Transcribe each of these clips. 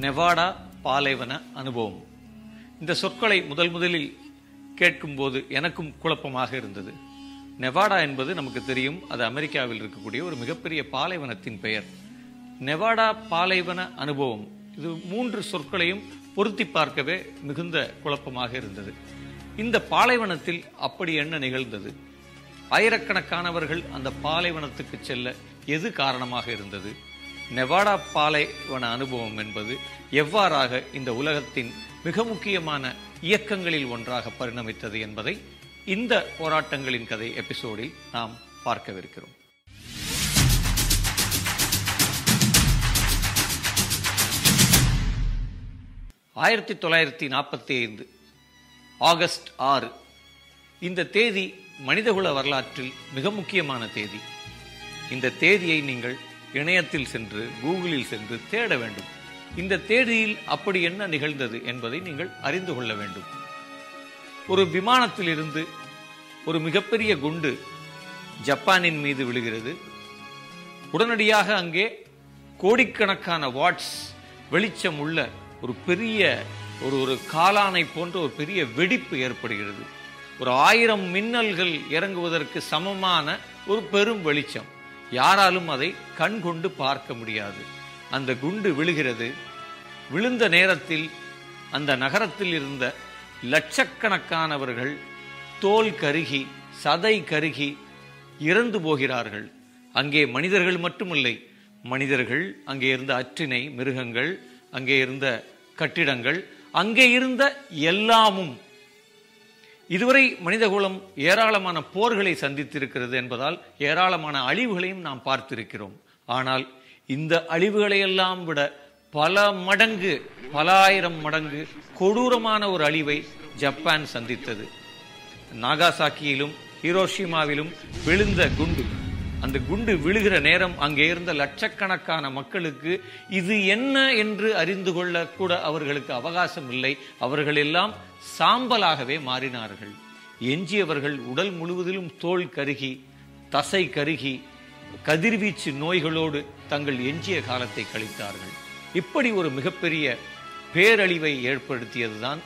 Nevada பாலைவன அனுபவம். இந்த சொற்களை முதல் முதலில் கேட்கும்போது எனக்கும் குழப்பமாக இருந்தது. நெவாடா என்பது நமக்கு தெரியும் அது அமெரிக்காவில் இருக்கக்கூடிய ஒரு மிகப்பெரிய பாலைவனத்தின் பெயர். நெவாடா பாலைவன அனுபவம். இது மூன்று சொற்களையும் பொருத்தி பார்க்கவே மிகுந்த குழப்பமாக இருந்தது. இந்த பாலைவனத்தில் அப்படி என்ன நிகழ்ந்தது? ஆயிரக்கணக்கானவர்கள் அந்த பாலைவனத்துக்கு செல்ல எது காரணமாக இருந்தது? நெவாடா பாலைவன அனுபவம் என்பது எவ்வாறாக இந்த உலகத்தின் மிக முக்கியமான இயக்கங்களில் ஒன்றாக பரிணமித்தது என்பதை இந்த போராட்டங்களின் கதை எபிசோடில் நாம் பார்க்கவிருக்கிறோம். ஆயிரத்தி தொள்ளாயிரத்தி நாற்பத்தி ஐந்து ஆகஸ்ட் ஆறு இந்த தேதி மனிதகுல வரலாற்றில் மிக முக்கியமான தேதி. இந்த தேதியை நீங்கள் இணையத்தில் சென்று கூகுளில் சென்று தேட வேண்டும். இந்த தேதியில் அப்படி என்ன நிகழ்ந்தது என்பதை நீங்கள் அறிந்து கொள்ள வேண்டும். ஒரு விமானத்திலிருந்து ஒரு மிகப்பெரிய குண்டு ஜப்பானின் மீது விழுகிறது. உடனடியாக அங்கே கோடிக்கணக்கான வாட்ஸ் வெளிச்சம் உள்ள ஒரு பெரிய ஒரு ஒரு காலானை போன்ற ஒரு பெரிய வெடிப்பு ஏற்படுகிறது. ஒரு ஆயிரம் மின்னல்கள் இறங்குவதற்கு சமமான ஒரு பெரும் வெளிச்சம். யாராலும் அதை கண் கொண்டு பார்க்க முடியாது. அந்த குண்டு விழுகிறது. விழுந்த நேரத்தில் அந்த நகரத்தில் இருந்த லட்சக்கணக்கானவர்கள் தோல் கருகி சதை கருகி இறந்து போகிறார்கள். அங்கே மனிதர்கள் மட்டுமில்லை. மனிதர்கள் அங்கே இருந்த அற்றினை மிருகங்கள் அங்கே இருந்த கட்டிடங்கள் அங்கே இருந்த எல்லாமும் இதுவரை மனிதகுலம் ஏராளமான போர்களை சந்தித்திருக்கிறது என்பதால் ஏராளமான அழிவுகளையும் நாம் பார்த்திருக்கிறோம். ஆனால் இந்த அழிவுகளையெல்லாம் விட பல மடங்கு பல ஆயிரம் மடங்கு கொடூரமான ஒரு அழிவை ஜப்பான் சந்தித்தது. நாகாசாக்கியிலும் ஹீரோஷிமாவிலும் விழுந்த குண்டு. அந்த குண்டு விழுகிற நேரம் அங்கே இருந்த லட்சக்கணக்கான மக்களுக்கு இது என்ன என்று அறிந்து கொள்ள கூட அவர்களுக்கு அவகாசம் இல்லை. அவர்கள் எல்லாம் சாம்பலாகவே மாறினார்கள். எஞ்சியவர்கள் உடல் முழுவதிலும் தோல் கருகி தசை கருகி கதிர்வீச்சு நோய்களோடு தங்கள் எஞ்சிய காலத்தை கழித்தார்கள். இப்படி ஒரு மிகப்பெரிய பேரழிவை ஏற்படுத்தியதுதான்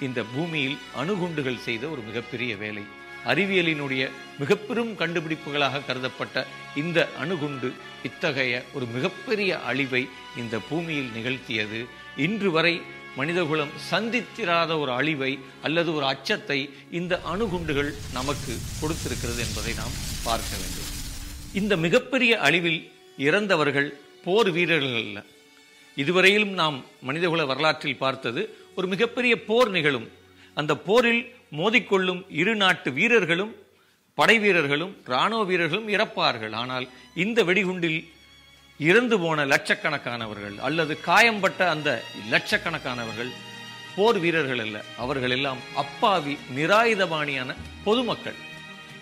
இந்த பூமியில் அணுகுண்டுகள் செய்த ஒரு மிகப்பெரிய வேலை. அறிவியலினுடைய மிக பெரும் கண்டுபிடிப்புகளாக கருதப்பட்ட இந்த அணுகுண்டு இத்தகைய ஒரு மிகப்பெரிய அழிவை இந்த பூமியில் நிகழ்த்தியது. இன்று வரை மனிதகுலம் சந்தித்திராத ஒரு அழிவை அல்லது ஒரு அச்சத்தை இந்த அணுகுண்டுகள் நமக்கு கொடுத்திருக்கிறது என்பதை நாம் பார்க்க வேண்டும். இந்த மிகப்பெரிய அழிவில் இறந்தவர்கள் போர் வீரர்கள் அல்ல. இதுவரையிலும் நாம் மனிதகுல வரலாற்றில் பார்த்தது ஒரு மிகப்பெரிய போர் நிகழும். அந்த போரில் மோதிக்கொள்ளும் இரு நாட்டு வீரர்களும் படை வீரர்களும் இராணுவ வீரர்களும் இறப்பார்கள். ஆனால் இந்த வெடிகுண்டில் இறந்து போன லட்சக்கணக்கானவர்கள் அல்லது காயம்பட்ட அந்த லட்சக்கணக்கானவர்கள் போர் வீரர்கள் அல்ல அவர்கள் எல்லாம் அப்பாவி நிராயுதபாணியான பொதுமக்கள்.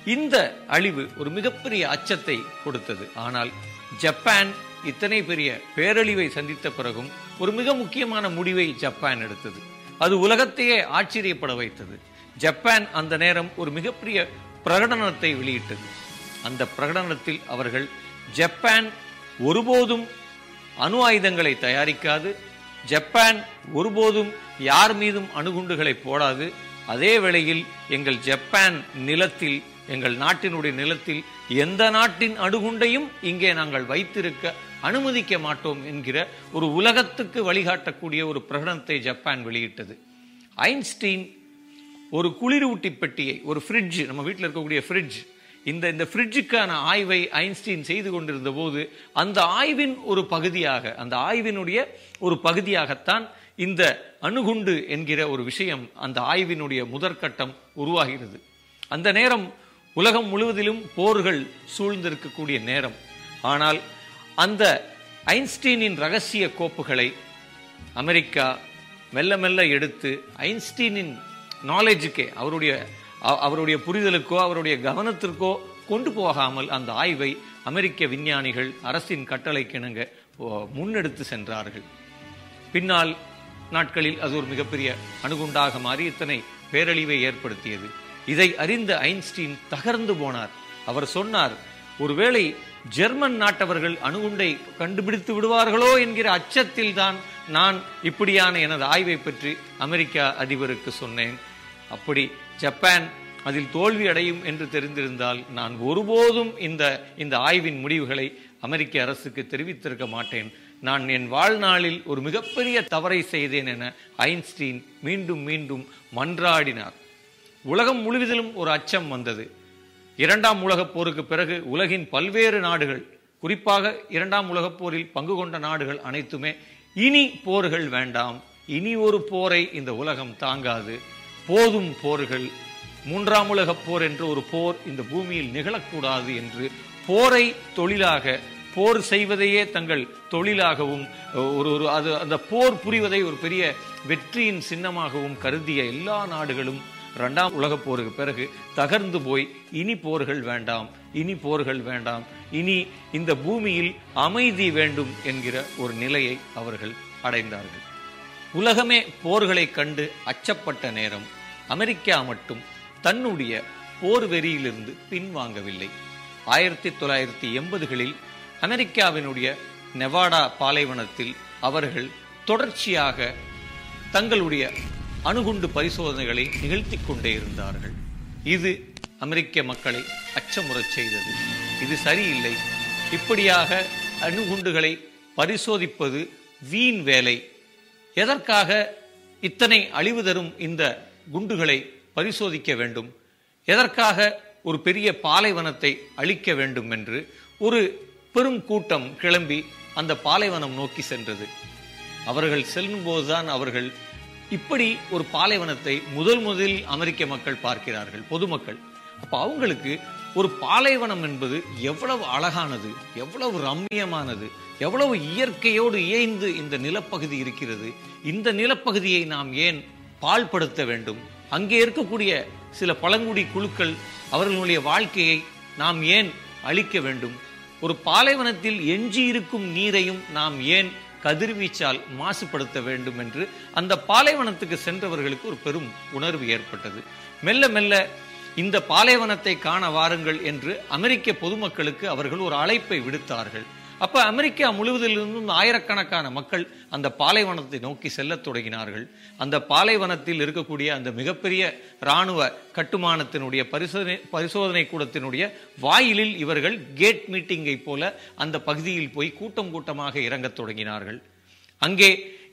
இந்த அழிவு ஒரு மிகப்பெரிய அச்சத்தை கொடுத்தது. ஆனால் ஜப்பான் இத்தனை பெரிய பேரழிவை சந்தித்த பிறகும் ஒரு மிக முக்கியமான முடிவை ஜப்பான் எடுத்தது. அது உலகத்தையே ஆச்சரியப்பட வைத்தது. ஜப்பான் அந்த நேரம் ஒரு மிகப்பெரிய பிரகடனத்தை வெளியிட்டது. அந்த பிரகடனத்தில் அவர்கள் ஜப்பான் ஒருபோதும் அணு ஆயுதங்களை தயாரிக்காது. ஜப்பான் ஒருபோதும் யார் மீதும் அணுகுண்டுகளை போடாது. அதே வேளையில் எங்கள் ஜப்பான் நிலத்தில் எங்கள் நாட்டினுடைய நிலத்தில் எந்த நாட்டின் அணுகுண்டையும் இங்கே நாங்கள் வைத்திருக்க அனுமதிக்க மாட்டோம் என்கிற ஒரு உலகத்துக்கு வழிகாட்டக்கூடிய ஒரு பிரகடனத்தை ஜப்பான் வெளியிட்டது. ஐன்ஸ்டீன் ஒரு குளிரூட்டி பெட்டியை ஒரு ஃப்ரிட்ஜ் நம்ம வீட்டில் இருக்கக்கூடிய ஃப்ரிட்ஜ் இந்த இந்த ஃப்ரிட்ஜுக்கான ஆய்வை ஐன்ஸ்டீன் செய்து கொண்டிருந்த போது அந்த ஆய்வின் ஒரு பகுதியாக அந்த ஆய்வினுடைய ஒரு பகுதியாகத்தான் இந்த அணுகுண்டு என்கிற ஒரு விஷயம் அந்த ஆய்வினுடைய முதற்கட்டம் உருவாகிறது. அந்த நேரம் உலகம் முழுவதிலும் போர்கள் சூழ்ந்திருக்கக்கூடிய நேரம். ஆனால் அந்த ஐன்ஸ்டீனின் ரகசிய கோப்புகளை அமெரிக்கா மெல்ல மெல்ல எடுத்து ஐன்ஸ்டீனின் நாலேஜுக்கே அவருடைய அவருடைய புரிதலுக்கோ அவருடைய கவனத்திற்கோ கொண்டு போகாமல் அந்த ஆய்வை அமெரிக்க விஞ்ஞானிகள் அரசின் கட்டளைக்கிணங்க ஓ, முன்னெடுத்து சென்றார்கள். பின்னால் நாட்களில் அது ஒரு மிகப்பெரிய அணுகுண்டாக மாறி இத்தனை பேரழிவை ஏற்படுத்தியது. இதை அறிந்த ஐன்ஸ்டீன் தகர்ந்து போனார். அவர் சொன்னார் ஒருவேளை ஜெர்மன் நாட்டவர்கள் அணுகுண்டை கண்டுபிடித்து விடுவார்களோ என்கிற அச்சத்தில் தான் நான் இப்படியான எனது ஆய்வை பற்றி அமெரிக்கா அதிபருக்கு சொன்னேன். அப்படி ஜப்பான் அதில் தோல்வி அடையும் என்று தெரிந்திருந்தால் நான் ஒருபோதும் இந்த இந்த ஆய்வின் முடிவுகளை அமெரிக்க அரசுக்கு தெரிவித்திருக்க மாட்டேன். நான் என் வாழ்நாளில் ஒரு மிகப்பெரிய தவறை செய்தேன் என ஐன்ஸ்டீன் மீண்டும் மீண்டும் மன்றாடினார். உலகம் முழுவதிலும் ஒரு அச்சம் வந்தது. இரண்டாம் உலகப் போருக்கு பிறகு உலகின் பல்வேறு நாடுகள் குறிப்பாக இரண்டாம் உலகப் போரில் பங்கு கொண்ட நாடுகள் அனைத்துமே இனி போர்கள் வேண்டாம். இனி ஒரு போரை இந்த உலகம் தாங்காது. போதும் போர்கள் மூன்றாம் உலகப் போர் என்ற ஒரு போர் இந்த பூமியில் நிகழக்கூடாது என்று போரை தொழிலாக போர் செய்வதையே தங்கள் தொழிலாகவும் ஒரு ஒரு அது அந்த போர் புரிவதை ஒரு பெரிய வெற்றியின் சின்னமாகவும் கருதிய எல்லா நாடுகளும் இரண்டாம் உலகப் போருக்கு பிறகு தகர்ந்து போய் இனி போர்கள் வேண்டாம் இனி போர்கள் வேண்டாம் இனி இந்த பூமியில் அமைதி வேண்டும் என்கிற ஒரு நிலையை அவர்கள் அடைந்தார்கள். உலகமே போர்களை கண்டு அச்சப்பட்ட நேரம். அமெரிக்கா மட்டும் தன்னுடைய போர் வெறியிலிருந்து பின்வாங்கவில்லை. ஆயிரத்தி தொள்ளாயிரத்தி எண்பதுகளில் அமெரிக்காவினுடைய நெவாடா பாலைவனத்தில் அவர்கள் தொடர்ச்சியாக தங்களுடைய அணுகுண்டு பரிசோதனைகளை நிகழ்த்தி கொண்டே இருந்தார்கள். இது அமெரிக்க மக்களை அச்சமுறச் செய்தது. இது சரியில்லை. இப்படியாக அணுகுண்டுகளை பரிசோதிப்பது வீண் வேலை. எதற்காக இத்தனை அழிவு தரும் இந்த குண்டுகளை பரிசோதிக்க வேண்டும்? எதற்காக ஒரு பெரிய பாலைவனத்தை அழிக்க வேண்டும் என்று ஒரு பெரும் கூட்டம் கிளம்பி அந்த பாலைவனம் நோக்கி சென்றது. அவர்கள் செல்லும்போதுதான் அவர்கள் இப்படி ஒரு பாலைவனத்தை முதல் முதலில் அமெரிக்க மக்கள் பார்க்கிறார்கள் பொதுமக்கள். அப்ப அவங்களுக்கு ஒரு பாலைவனம் என்பது எவ்வளவு அழகானது எவ்வளவு ரம்மியமானது எவ்வளவு இயற்கையோடு இயைந்து இந்த நிலப்பகுதி இருக்கிறது. இந்த நிலப்பகுதியை நாம் ஏன் பால்படுத்த வேண்டும்? அங்கே இருக்கக்கூடிய சில பழங்குடி குழுக்கள் அவர்களுடைய வாழ்க்கையை நாம் ஏன் அழிக்க வேண்டும்? ஒரு பாலைவனத்தில் எஞ்சி இருக்கும் நீரையும் நாம் ஏன் கதிர்வீச்சால் மாசுபடுத்த வேண்டும் என்று அந்த பாலைவனத்துக்கு சென்றவர்களுக்கு ஒரு பெரும் உணர்வு ஏற்பட்டது. மெல்ல மெல்ல இந்த பாலைவனத்தை காண வாருங்கள் என்று அமெரிக்க பொதுமக்களுக்கு அவர்கள் ஒரு அழைப்பை விடுத்தார்கள். அப்ப அமெரிக்கா முழுவதிலிருந்தும் ஆயிரக்கணக்கான மக்கள் அந்த பாலைவனத்தை நோக்கி செல்லத் தொடங்கினார்கள். அந்த பாலைவனத்தில் இருக்கக்கூடிய அந்த மிகப்பெரிய இராணுவ கட்டுமானத்தினுடைய பரிசோதனை பரிசோதனை கூடத்தினுடைய வாயிலில் இவர்கள் கேட் மீட்டிங்கை போல அந்த பகுதியில் போய் கூட்டம் கூட்டமாக இறங்கத் தொடங்கினார்கள். அங்கே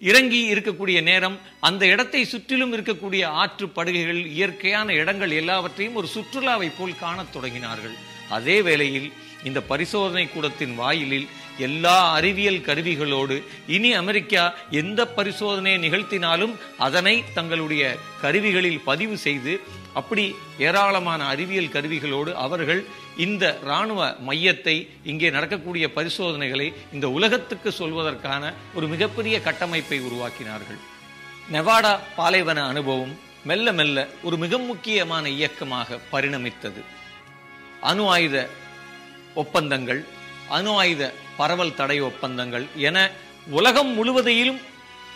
இறங்கி இருக்கக்கூடிய நேரம் அந்த இடத்தை சுற்றிலும் இருக்கக்கூடிய ஆற்று படுகைகள் இயற்கையான இடங்கள் எல்லாவற்றையும் ஒரு சுற்றுலாவை போல் காணத் தொடங்கினார்கள். அதே வேளையில் இந்த பரிசோதனை கூடத்தின் வாயிலில் எல்லா அறிவியல் கருவிகளோடு இனி அமெரிக்கா எந்த பரிசோதனையை நிகழ்த்தினாலும் அதனை தங்களுடைய கருவிகளில் பதிவு செய்து அப்படி ஏராளமான அறிவியல் கருவிகளோடு அவர்கள் இந்த இராணுவ மையத்தை இங்கே நடக்கக்கூடிய பரிசோதனைகளை இந்த உலகத்துக்கு சொல்வதற்கான ஒரு மிகப்பெரிய கட்டமைப்பை உருவாக்கினார்கள். நெவாடா பாலைவன அனுபவம் மெல்ல மெல்ல ஒரு மிக முக்கியமான இயக்கமாக பரிணமித்தது. அணு ஆயுத ஒப்பந்தங்கள் அணு ஆயுத பரவல் தடை ஒப்பந்தங்கள் என உலகம் முழுவதையிலும்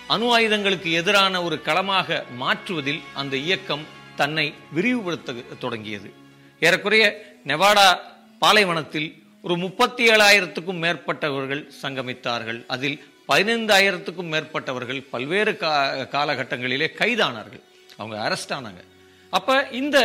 அணு ஆயுதங்களுக்கு எதிரான ஒரு களமாக மாற்றுவதில் அந்த இயக்கம் தன்னை விரிவுபடுத்த தொடங்கியது. ஏறக்குறைய நெவாடா பாலைவனத்தில் ஒரு முப்பத்தி ஏழாயிரத்துக்கும் மேற்பட்டவர்கள் சங்கமித்தார்கள். அதில் பதினைந்தாயிரத்துக்கும் மேற்பட்டவர்கள் பல்வேறு கா- காலகட்டங்களிலே கைதானார்கள். அவங்க அரெஸ்ட் ஆனாங்க. அப்ப இந்த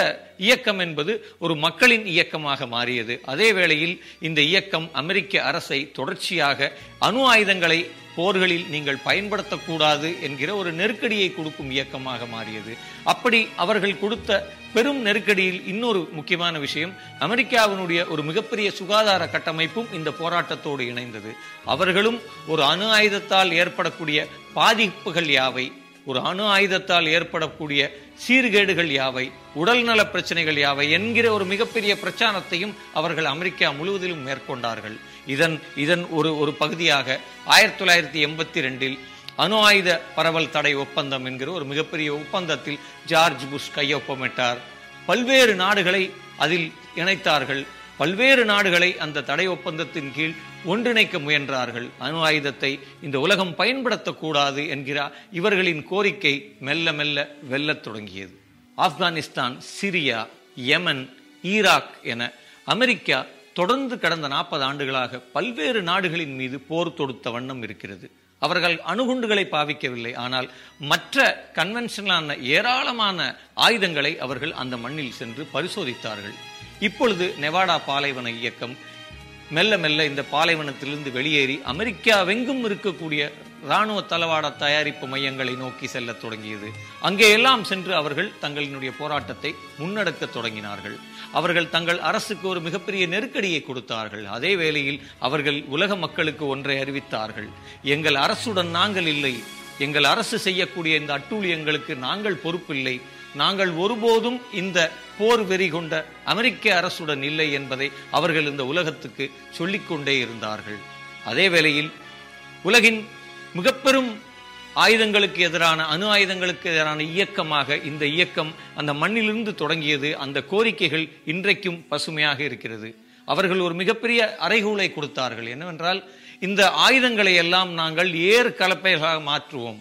இயக்கம் என்பது ஒரு மக்களின் இயக்கமாக மாறியது. அதே வேளையில் இந்த இயக்கம் அமெரிக்க அரசை தொடர்ச்சியாக அணு ஆயுதங்களை போர்களில் நீங்கள் பயன்படுத்தக்கூடாது என்கிற ஒரு நெருக்கடியை கொடுக்கும் இயக்கமாக மாறியது. அப்படி அவர்கள் கொடுத்த பெரும் நெருக்கடியில் இன்னொரு முக்கியமான விஷயம் அமெரிக்காவினுடைய ஒரு மிகப்பெரிய சுகாதார கட்டமைப்பும் இந்த போராட்டத்தோடு இணைந்தது. அவர்களும் ஒரு அணு ஆயுதத்தால் ஏற்படக்கூடிய பாதிப்புகள் யாவை? ஒரு அணு ஆயுதத்தால் ஏற்படக்கூடிய சீர்கேடுகள் யாவை உடல்நல பிரச்சனைகள் யாவை என்கிற ஒரு மிகப்பெரிய பிரச்சாரத்தையும் அவர்கள் அமெரிக்கா முழுவதிலும் மேற்கொண்டார்கள். இதன் இதன் ஒரு ஒரு பகுதியாக ஆயிரத்தி தொள்ளாயிரத்தி எண்பத்தி ரெண்டில் அணு ஆயுத பரவல் தடை ஒப்பந்தம் என்கிற ஒரு மிகப்பெரிய ஒப்பந்தத்தில் ஜார்ஜ் புஷ் கையொப்பமிட்டார். பல்வேறு நாடுகளை அதில் இணைத்தார்கள். பல்வேறு நாடுகளை அந்த தடை ஒப்பந்தத்தின் கீழ் ஒன்றிணைக்க முயன்றார்கள். அணு ஆயுதத்தை இந்த உலகம் பயன்படுத்தக்கூடாது என்கிறார் இவர்களின் கோரிக்கை மெல்ல மெல்ல வெல்லத் தொடங்கியது. ஆப்கானிஸ்தான் சிரியா யமன் ஈராக் என அமெரிக்கா தொடர்ந்து கடந்த நாற்பது ஆண்டுகளாக பல்வேறு நாடுகளின் மீது போர் தொடுத்த வண்ணம் இருக்கிறது. அவர்கள் அணுகுண்டுகளை பாவிக்கவில்லை. ஆனால் மற்ற கன்வென்ஷனலான ஏராளமான ஆயுதங்களை அவர்கள் அந்த மண்ணில் சென்று பரிசோதித்தார்கள். இப்பொழுது நெவாடா பாலைவன இயக்கம் மெல்ல மெல்ல இந்த பாலைவனத்திலிருந்து வெளியேறி அமெரிக்காவெங்கும் இருக்கக்கூடிய இராணுவ தளவாட தயாரிப்பு மையங்களை நோக்கி செல்ல தொடங்கியது. அங்கே எல்லாம் சென்று அவர்கள் தங்களினுடைய போராட்டத்தை முன்னெடுக்க தொடங்கினார்கள். அவர்கள் தங்கள் அரசுக்கு ஒரு மிகப்பெரிய நெருக்கடியை கொடுத்தார்கள். அதே வேளையில் அவர்கள் உலக மக்களுக்கு ஒன்றை அறிவித்தார்கள். எங்கள் அரசுடன் நாங்கள் இல்லை. எங்கள் அரசு செய்யக்கூடிய இந்த அட்டூழியங்களுக்கு நாங்கள் பொறுப்பில்லை. நாங்கள் ஒருபோதும் இந்த போர் வெறி கொண்ட அமெரிக்க அரசுடன் இல்லை என்பதை அவர்கள் இந்த உலகத்துக்கு சொல்லிக்கொண்டே இருந்தார்கள். அதே வேளையில் உலகின் மிகப்பெரும் ஆயுதங்களுக்கு எதிரான அணு ஆயுதங்களுக்கு எதிரான இயக்கமாக இந்த இயக்கம் அந்த மண்ணிலிருந்து தொடங்கியது. அந்த கோரிக்கைகள் இன்றைக்கும் பசுமையாக இருக்கிறது. அவர்கள் ஒரு மிகப்பெரிய அறைகூலை கொடுத்தார்கள். என்னவென்றால் இந்த ஆயுதங்களை எல்லாம் நாங்கள் ஏர் கலப்பைகளாக மாற்றுவோம்.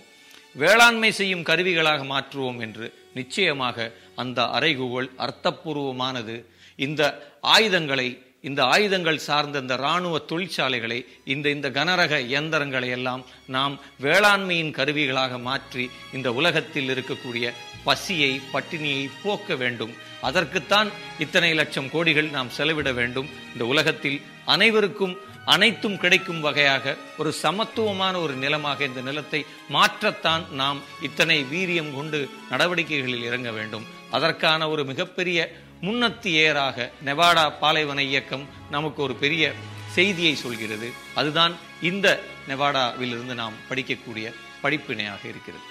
வேளாண்மை செய்யும் கருவிகளாக மாற்றுவோம் என்று நிச்சயமாக அந்த அறைகூவல் அர்த்தபூர்வமானது இந்த ஆயுதங்களை இந்த ஆயுதங்கள் சார்ந்த இந்த இராணுவ தொழிற்சாலைகளை இந்த இந்த கனரக இயந்திரங்களை எல்லாம் நாம் வேளாண்மையின் கருவிகளாக மாற்றி இந்த உலகத்தில் இருக்கக்கூடிய பசியை பட்டினியை போக்க வேண்டும். அதற்குத்தான் இத்தனை லட்சம் கோடிகள் நாம் செலவிட வேண்டும். இந்த உலகத்தில் அனைவருக்கும் அனைத்தும் கிடைக்கும் வகையாக ஒரு சமத்துவமான ஒரு நிலமாக இந்த நிலத்தை மாற்றத்தான் நாம் இத்தனை வீரியம் கொண்டு நடவடிக்கைகளில் இறங்க வேண்டும். அதற்கான ஒரு மிகப்பெரிய முன்னத்தி ஏறாக நெவாடா பாலைவன இயக்கம் நமக்கு ஒரு பெரிய செய்தியை சொல்கிறது. அதுதான் இந்த நெவாடாவிலிருந்து நாம் படிக்கக்கூடிய படிப்பினையாக இருக்கிறது.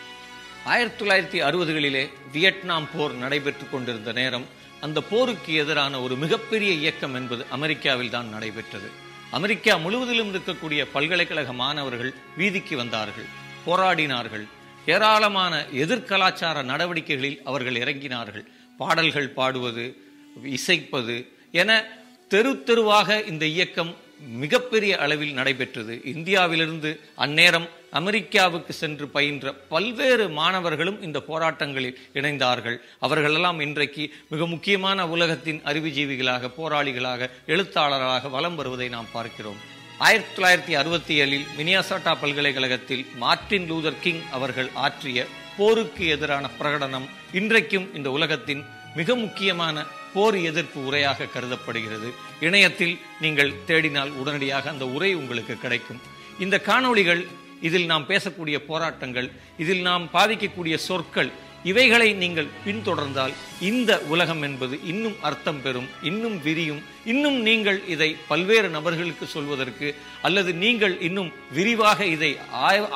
ஆயிரத்தி தொள்ளாயிரத்தி அறுபதுகளிலே வியட்நாம் போர் நடைபெற்று கொண்டிருந்த நேரம் அந்த போருக்கு எதிரான ஒரு மிகப்பெரிய இயக்கம் என்பது அமெரிக்காவில் தான் நடைபெற்றது. அமெரிக்கா முழுவதிலும் இருக்கக்கூடிய பல்கலைக்கழக மாணவர்கள் வீதிக்கு வந்தார்கள் போராடினார்கள். ஏராளமான எதிர்கலாச்சார நடவடிக்கைகளில் அவர்கள் இறங்கினார்கள். பாடல்கள் பாடுவது இசைப்பது என தெரு தெருவாக இந்த இயக்கம் மிகப்பெரிய அளவில் நடைபெற்றது. இந்தியாவிலிருந்து அந்நேரம் அமெரிக்காவுக்கு சென்று பயின்ற பல்வேறு மாணவர்களும் இந்த போராட்டங்களில் இணைந்தார்கள். அவர்களெல்லாம் இன்றைக்கு மிக முக்கியமான உலகத்தின் அறிவுஜீவிகளாக போராளிகளாக எழுத்தாளர்களாக வலம் வருவதை நாம் பார்க்கிறோம். ஆயிரத்தி தொள்ளாயிரத்தி அறுபத்தி ஏழில் மினியாசாட்டா பல்கலைக்கழகத்தில் மார்ட்டின் லூதர் கிங் அவர்கள் ஆற்றிய போருக்கு எதிரான பிரகடனம் இன்றைக்கும் இந்த உலகத்தின் மிக முக்கியமான போர் எதிர்ப்பு உரையாக கருதப்படுகிறது. இணையத்தில் நீங்கள் தேடினால் உடனடியாக அந்த உரை உங்களுக்கு கிடைக்கும். இந்த காணொளிகள் இதில் நாம் பேசக்கூடிய போராட்டங்கள் இதில் நாம் பாதிக்கக்கூடிய சொற்கள் இவைகளை நீங்கள் பின்தொடர்ந்தால் இந்த உலகம் என்பது இன்னும் அர்த்தம் பெறும் இன்னும் விரியும் இன்னும் நீங்கள் இதை பல்வேறு நபர்களுக்கு சொல்வதற்கு அல்லது நீங்கள் இன்னும் விரிவாக இதை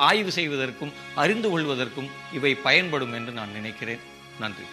ஆய்வு செய்வதற்கும் அறிந்து கொள்வதற்கும் இவை பயன்படும் என்று நான் நினைக்கிறேன். நன்றி.